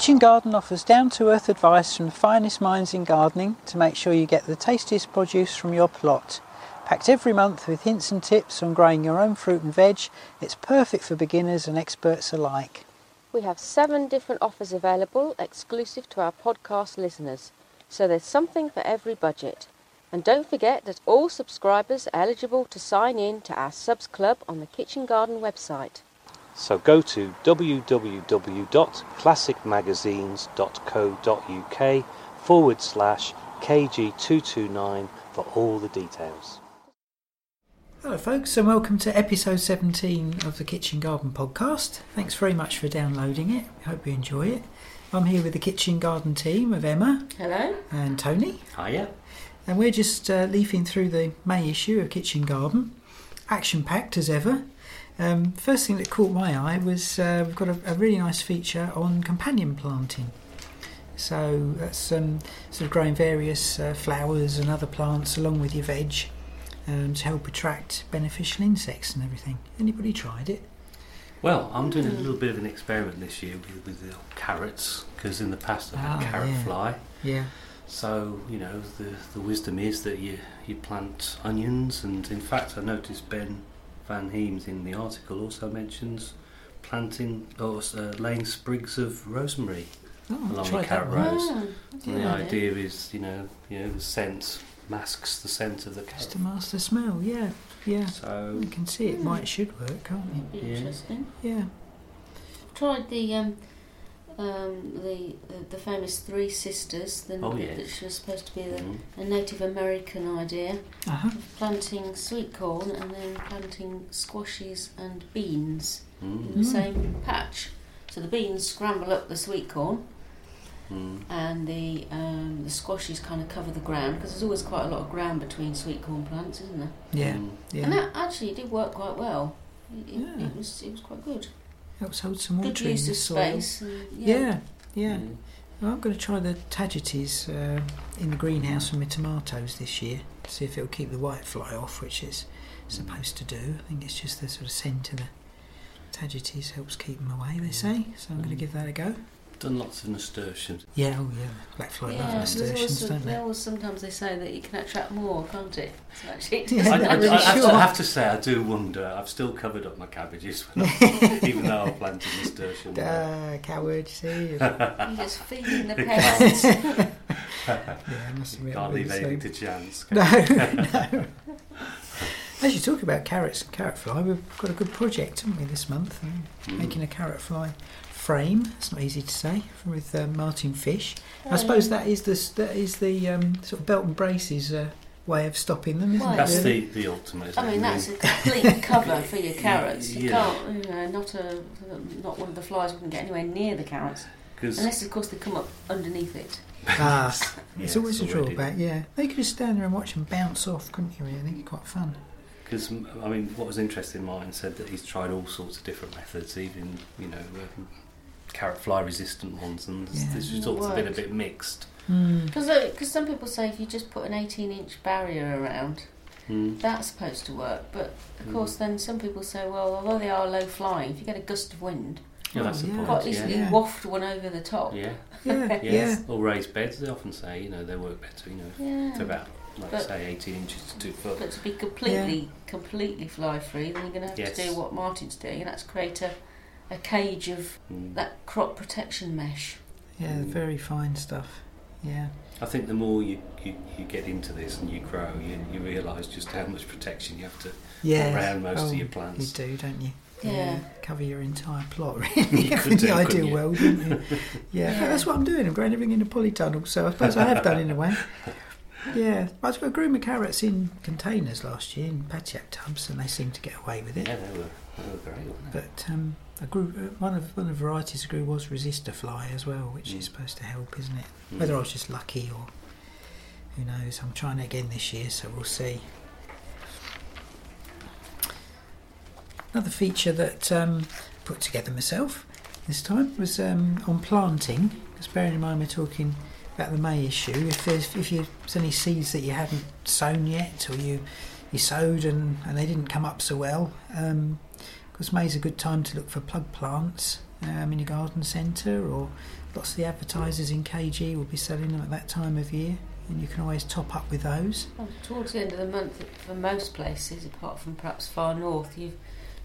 Kitchen Garden offers down to earth advice from the finest minds in gardening to make sure you get the tastiest produce from your plot. Packed every month with hints and tips on growing your own fruit and veg, it's perfect for beginners and experts alike. We have seven different offers available exclusive to our podcast listeners, so there's something for every budget. And don't forget that all subscribers are eligible to sign in to our subs club on the Kitchen Garden website. So go to www.classicmagazines.co.uk forward slash KG229 for all the details. Hello, folks, and welcome to episode 17 of the Kitchen Garden podcast. Thanks very much for downloading it. I hope you enjoy it. I'm here with the Kitchen Garden team of Emma Hello. and Tony, Hiya. and we're just uh, leafing through the May issue of Kitchen Garden. Action packed as ever. Um, first thing that caught my eye was uh, we've got a, a really nice feature on companion planting. So that's um, sort of growing various uh, flowers and other plants along with your veg um, to help attract beneficial insects and everything. Anybody tried it? Well, I'm doing a little bit of an experiment this year with, with the carrots because in the past I've had Ah, carrot yeah. fly. Yeah. So you know the the wisdom is that you you plant onions, and in fact I noticed Ben Vanheems in the article also mentions planting or uh, laying sprigs of rosemary Oh, along the carrot that one. rows. Ah, And the idea is you know you know the scent masks the scent of the carrot. Just carrot. to master the smell, yeah, yeah. So You can see it might should work, can't you? be Yeah. interesting. Yeah. Tried the um, um, the, the the famous Three Sisters. The, Oh, yes. Which was supposed to be the, mm, a Native American idea Uh huh. of planting sweet corn and then planting squashes and beans in the mm, same patch. So the beans scramble up the sweet corn, mm. and the um, the squashes kind of cover the ground because there's always quite a lot of ground between sweet corn plants, isn't there? Yeah. Mm. Yeah. And that actually did work quite well. It, it, Yeah. it was it was quite good. Helps hold some Good water in the of soil. space. And, Yeah. Yeah. Mm. Well, I'm going to try the tagetes uh, in the greenhouse for my tomatoes this year. See if it'll keep the white fly off, which it's supposed to do. I think it's just the sort of scent of the tagetes helps keep them away. They say. So I'm going to give that a go. Done lots of nasturtiums. Yeah. Oh yeah. Black fly Yeah, love there's nasturtiums, also, don't there they? always sometimes they say that you can attract more, can't it? So actually, Yeah, I, I, really I have, to, sure. I have to say, I do wonder. I've still covered up my cabbages, when I- even though I've planted nasturtium. Ah, coward, see. You're just feeding the pests. yeah, I must admit. Can't leave anything to chance. No, no. As you talk about carrots and carrot fly, we've got a good project, haven't we, this month? Um, Mm. Making a carrot fly frame. It's not easy to say. With uh, Martin Fish. I suppose that is the that is the um, sort of belt and braces uh, way of stopping them, isn't Well, it? That's really? the, the ultimate. isn't I it? mean, that's a complete cover for your carrots. You Yeah. can't, you know, not a not one of the flies wouldn't get anywhere near the carrots, unless of course they come up underneath it. Ah, Yeah, it's always a it's already- drawback. Yeah, they could just stand there and watch them bounce off, couldn't you? Really, I think it's quite fun. Because I mean, what was interesting, Martin said that he's tried all sorts of different methods, even you know, carrot fly resistant ones, and Yeah. this It results have been a bit mixed. Mm. Because some people say if you just put an 18 inch barrier around, Mm. that's supposed to work. But of Mm. course, then some people say, well, although they are low flying, if you get a gust of wind, Yeah, that's Oh, the yeah. quite point. easily Yeah. Yeah. waft one over the top. yeah, Yeah, yeah, yeah. Or raised beds, they often say, you know, they work better, you know, Yeah. to about like But- say, 18 inches to two foot. But to be completely, completely fly free, then you're going to have Yes. to do what Martin's doing, and that's create a, a cage of Mm. that crop protection mesh. Yeah, very fine stuff. Yeah. I think the more you, you, you get into this and you grow, you, you realise just how much protection you have to Yeah. around most oh, of your plants. You do, don't you? Yeah. Cover your entire plot, really. You could in do, the ideal you? world, wouldn't you? Yeah. Yeah. that's what I'm doing. I'm growing everything in a polytunnel, so I suppose I have done in a way. Yeah, I grew my carrots in containers last year in patio tubs, and they seemed to get away with it. Yeah, they were, they were great, weren't they? But um, I grew uh, one of one of the varieties I grew was Resistafly as well, which Mm. is supposed to help, isn't it? Mm. Whether I was just lucky or who knows. I'm trying it again this year, so we'll see. Another feature that um, put together myself this time was um, on planting. Because bearing in mind we're talking about the May issue, if there's if you, there's any seeds that you haven't sown yet, or you you sowed and, and they didn't come up so well, um, because May's a good time to look for plug plants um, in your garden centre, or lots of the advertisers in KG will be selling them at that time of year, and you can always top up with those. Well, towards the end of the month, for most places, apart from perhaps far north, you've,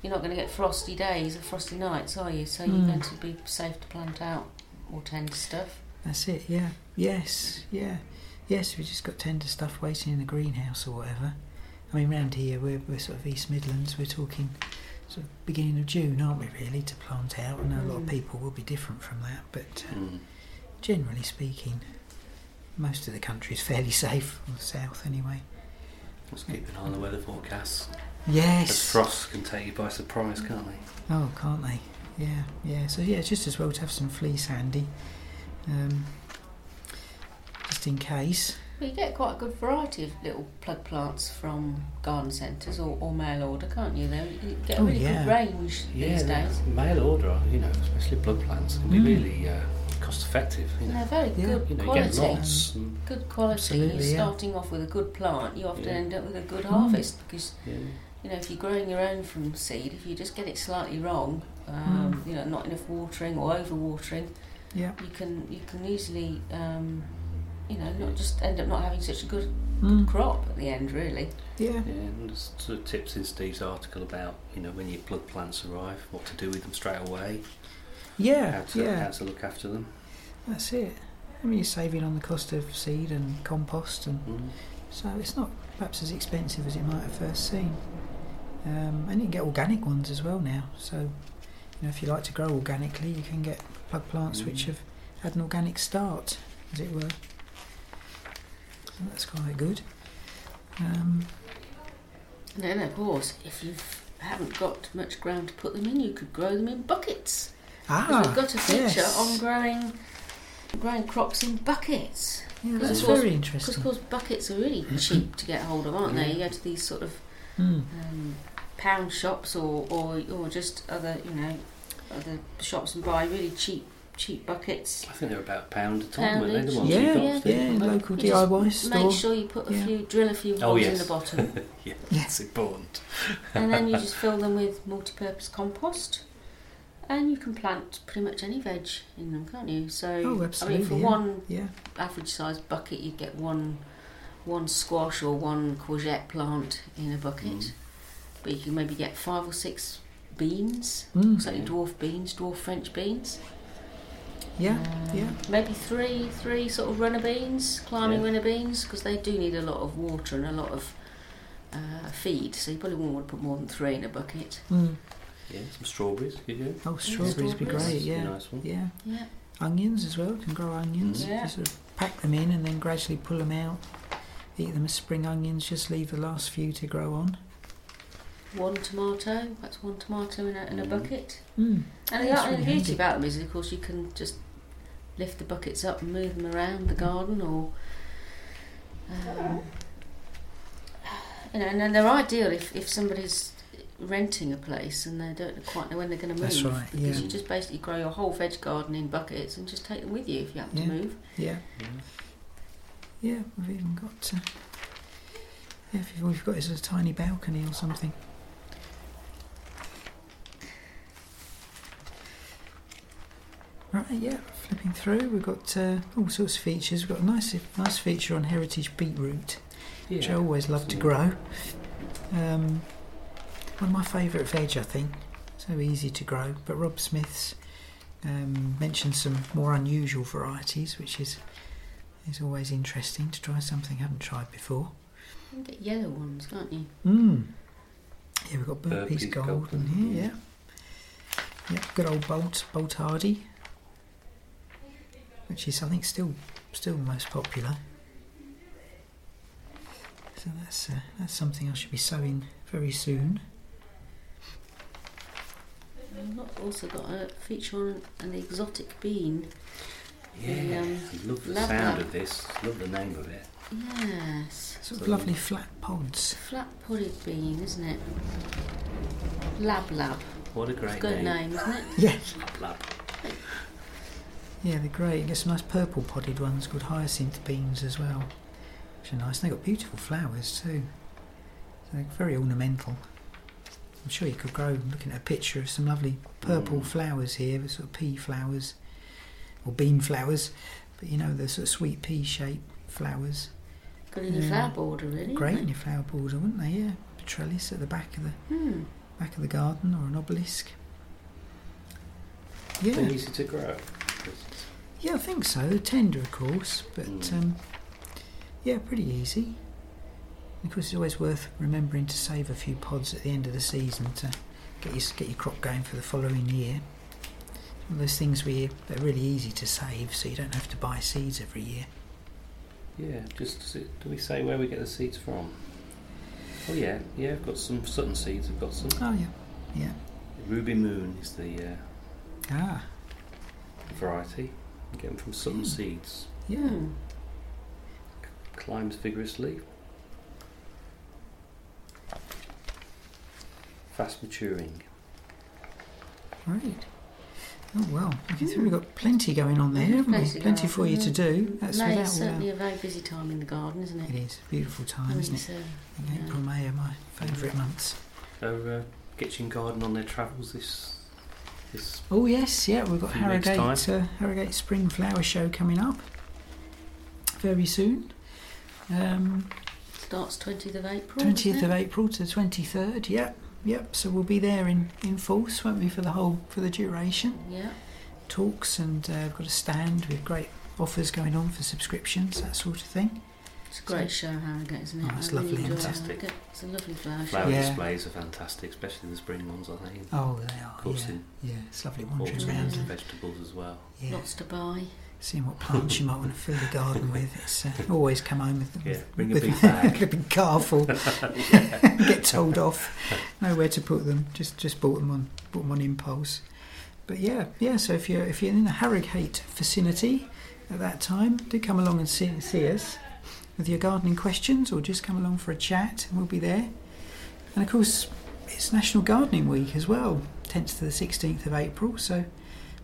you're not going to get frosty days or frosty nights, are you? So you're Mm. going to be safe to plant out more tender stuff. That's it, yeah. Yes, yeah. Yes, we've just got tender stuff waiting in the greenhouse or whatever. I mean, round here, we're, we're sort of East Midlands, we're talking sort of beginning of June, aren't we, really, to plant out? I know a lot of Mm. people will be different from that, but uh, Mm. generally speaking, most of the country is fairly safe, or the south anyway. Let's keep an eye on the weather forecasts. Yes. Because frosts can take you by surprise, can't they? Oh, can't they? Yeah, yeah. So yeah, it's just as well to have some fleece handy, um, just in case. You get quite a good variety of little plug plants from garden centres or, or mail order, can't you? Though you get a Oh, really yeah. good range these days. mail order, you know, especially plug plants, can be Mm. really uh, cost effective. You And know, they're very Yeah. good you know, you quality. get lots. And, Good quality. Absolutely, You're yeah. starting off with a good plant, you often Yeah. end up with a good Mm. harvest because yeah. you know if you're growing your own from seed, if you just get it slightly wrong, um, Mm. you know, not enough watering or over watering, Yeah. you can you can easily um, you know not just end up not having such a good Mm. crop at the end, really. Yeah. Yeah, and there's sort of tips in Steve's article about you know when your plug plants arrive, what to do with them straight away, Yeah. how to Yeah. how to look after them. That's it. I mean, you're saving on the cost of seed and compost, and Mm. so it's not perhaps as expensive as it might have first seemed. Um, and you can get organic ones as well now. So, you know, if you like to grow organically, you can get plug plants which Mm. have had an organic start, as it were. That's quite good. Um, And then of course, if you haven't got much ground to put them in, you could grow them in buckets. Ah, we've got a feature yes. on growing growing crops in buckets. Yeah, Because that's course- very Because interesting. of course buckets are really cheap to get hold of, aren't they? You go to these sort of Mm. um, pound shops or, or or just other you know other shops and buy really cheap cheap buckets. I think they're about a pound a time, weren't they? The ones Yeah, you got, yeah, yeah, local You DIY store. Make sure you put a Yeah. few drill a few holes Oh in the bottom, yeah, Yeah. that's important. and then you just fill them with multi-purpose compost. And you can plant pretty much any veg in them, can't you? So, Oh, absolutely, I mean, for yeah. one Yeah. average sized bucket, you get one one squash or one courgette plant in a bucket. Mm. But you can maybe get five or six beans, Mm. certainly dwarf beans, dwarf French beans. Yeah. Yeah. Maybe three three sort of runner beans, climbing Yeah. runner beans, because they do need a lot of water and a lot of uh, feed. So you probably wouldn't want to put more than three in a bucket. Mm. Yeah, some strawberries, you. Oh, strawberries would be great. That's a Yeah. nice one. Yeah. Yeah. Onions as well. You can grow onions. Mm. Yeah. Just sort of pack them in and then gradually pull them out. Eat them as spring onions. Just leave the last few to grow on. One tomato, that's one tomato in a, in a Mm. bucket. Mm. And the, That's and really the beauty about them is, of course, you can just lift the buckets up and move them around the garden, or um, you know, and they're ideal if, if somebody's renting a place and they don't quite know when they're going to move. That's right, Because yeah. you just basically grow your whole veg garden in buckets and just take them with you if you happen Yeah. to move. Yeah. Yeah. Yeah. We've even got. Uh, yeah, if you've, we've got is a tiny balcony or something. Yeah, flipping through, we've got uh, all sorts of features. We've got a nice, nice feature on heritage beetroot which I always love to grow. Um, one of my favourite veg, I think. So easy to grow. But Rob Smith's um, mentioned some more unusual varieties, which is is always interesting to try something I haven't tried before. You get yellow ones, can't you? Mm. Yeah, we've got Burpees Burpees Gold, Gold, in here, yeah. Yeah, good old Bolt, Boltardy, which is, I think, still still the most popular. So that's uh, that's something I should be sowing very soon. I've also got a feature on an exotic bean. Yeah, um, love the lab sound lab. of this. Love the name of it. Yes. Sort of So- lovely flat pods. Flat podded bean, isn't it? Lablab. What a great Good name. name, isn't it? yes. Lablab. Yeah, they're great. You get some nice purple potted ones called hyacinth beans as well, which are nice. And they've got beautiful flowers too. So they're very ornamental. I'm sure you could grow. I'm looking at a picture of some lovely purple Mm. flowers here, with sort of pea flowers or bean flowers, but you know the sort of sweet pea shaped flowers. Good in your flower border, really. Great in your flower border, wouldn't they? Yeah, a trellis at the back of the? Hmm. back of the garden or an obelisk. Yeah. They're easy to grow. Yeah, I think so. They're tender, of course, but Mm. um, yeah, pretty easy. Of course, it's always worth remembering to save a few pods at the end of the season to get your get your crop going for the following year. One of those things where they're really easy to save, so you don't have to buy seeds every year. Yeah, just it- do we say where we get the seeds from? Oh yeah, yeah. I've got some Sutton seeds. I've got some. Oh yeah, yeah. Ruby Moon is the uh, Ah, variety. You get them from Sutton Hmm. Seeds. yeah. Climbs vigorously. Fast maturing. Right. Oh well, looking through, we've got plenty going on there, Yeah, haven't we? plenty Plenty for you to do. That's May without is certainly our- a very busy time in the garden, isn't it? It is a beautiful time, mean, isn't it? uh, And yeah. April, May are my favourite months. Are uh, Kitchen Garden on their travels this this Oh yes, yeah, we've got Harrogate, uh, Harrogate Spring Flower Show coming up very soon. Um, Starts 20th of April. Twentieth of? April to twenty third. Yep, yep. So we'll be there in, in force, won't we, for the whole for the duration? Yeah. Talks and uh, we've got a stand with great offers going on for subscriptions, that sort of thing. It's a great show, Harrogate, isn't it? Oh, it's I lovely, enjoy fantastic. Harrogate. It's a lovely flower show. flower Yeah. displays are fantastic, especially the spring ones. I think. Oh, they are. Of course, yeah, yeah. It's lovely All wandering sorts around. of vegetables as well. Yeah, Lots to buy. seeing what plants you might want to fill the garden with. It's uh, always come home with, Yeah, with, bring a with big bag. a big car full. Get told off. Nowhere to put them. Just just bought them on bought them on impulse. But yeah, yeah. So if you're if you're in the Harrogate vicinity at that time, do come along and see see us with your gardening questions, or just come along for a chat, and we'll be there. And of course, it's National Gardening Week as well, 10th to the 16th of April. So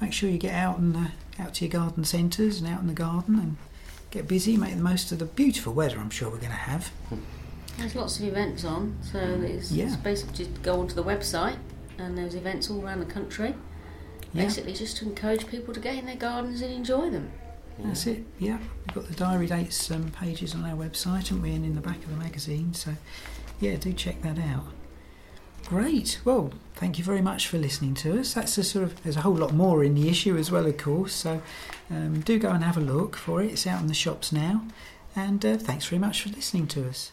make sure you get out and uh, out to your garden centres and out in the garden and get busy, make the most of the beautiful weather. I'm sure we're going to have. There's lots of events on, so it's, Yeah. it's basically just go onto the website and there's events all around the country. Yeah. Basically, just to encourage people to get in their gardens and enjoy them. That's it. Yeah, we've got the diary dates um, pages on our website, haven't we? And in the back of the magazine. So, yeah, do check that out. Great. Well, thank you very much for listening to us. That's a sort of there's a whole lot more in the issue as well, of course. So, um, do go and have a look for it. It's out in the shops now. And uh, thanks very much for listening to us.